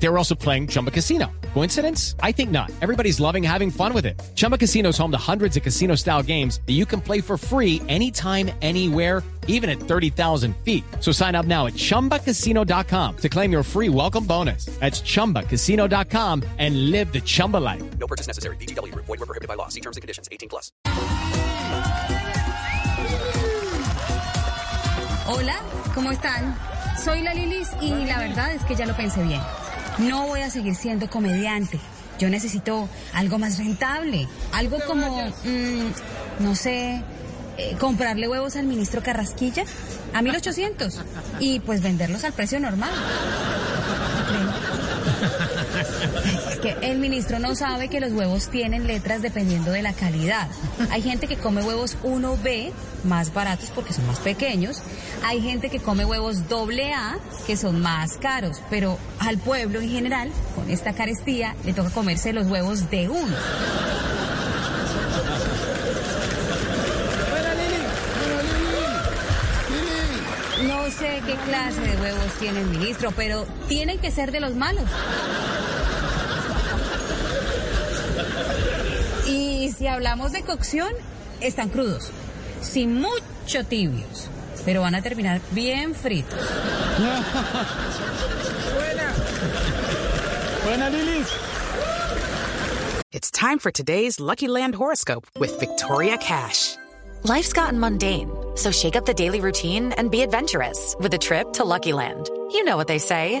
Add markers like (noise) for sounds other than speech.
They were also playing Chumba Casino. Coincidence? I think not. Everybody's loving having fun with it. Chumba Casino is home to hundreds of casino style games that you can play for free anytime, anywhere, even at 30,000 feet. So sign up now at chumbacasino.com to claim your free welcome bonus. That's chumbacasino.com and live the Chumba life. No purchase necessary. VGW Group. Void were prohibited by law. See terms and conditions. 18 plus. Hola, ¿cómo están? Soy la Lilis y la verdad es que ya lo pensé bien. No voy a seguir siendo comediante. Yo necesito algo más rentable. Algo como, mm, no sé, eh, comprarle huevos al ministro Carrasquilla a 1800 y pues venderlos al precio normal. Es que el ministro no sabe que los huevos tienen letras dependiendo de la calidad. Hay gente que come huevos 1B, más baratos porque son más pequeños. Hay gente que come huevos doble A, que son más caros. Pero al pueblo en general, con esta carestía, le toca comerse los huevos de uno. No sé qué clase de huevos tiene el ministro, pero tienen que ser de los malos. Si hablamos de cocción, están crudos, sin mucho tibios, pero van a terminar bien fritos. (laughs) Buena, Lilis. It's time for today's Lucky Land horoscope with Victoria Cash. Life's gotten mundane, so shake up the daily routine and be adventurous with a trip to Lucky Land. You know what they say.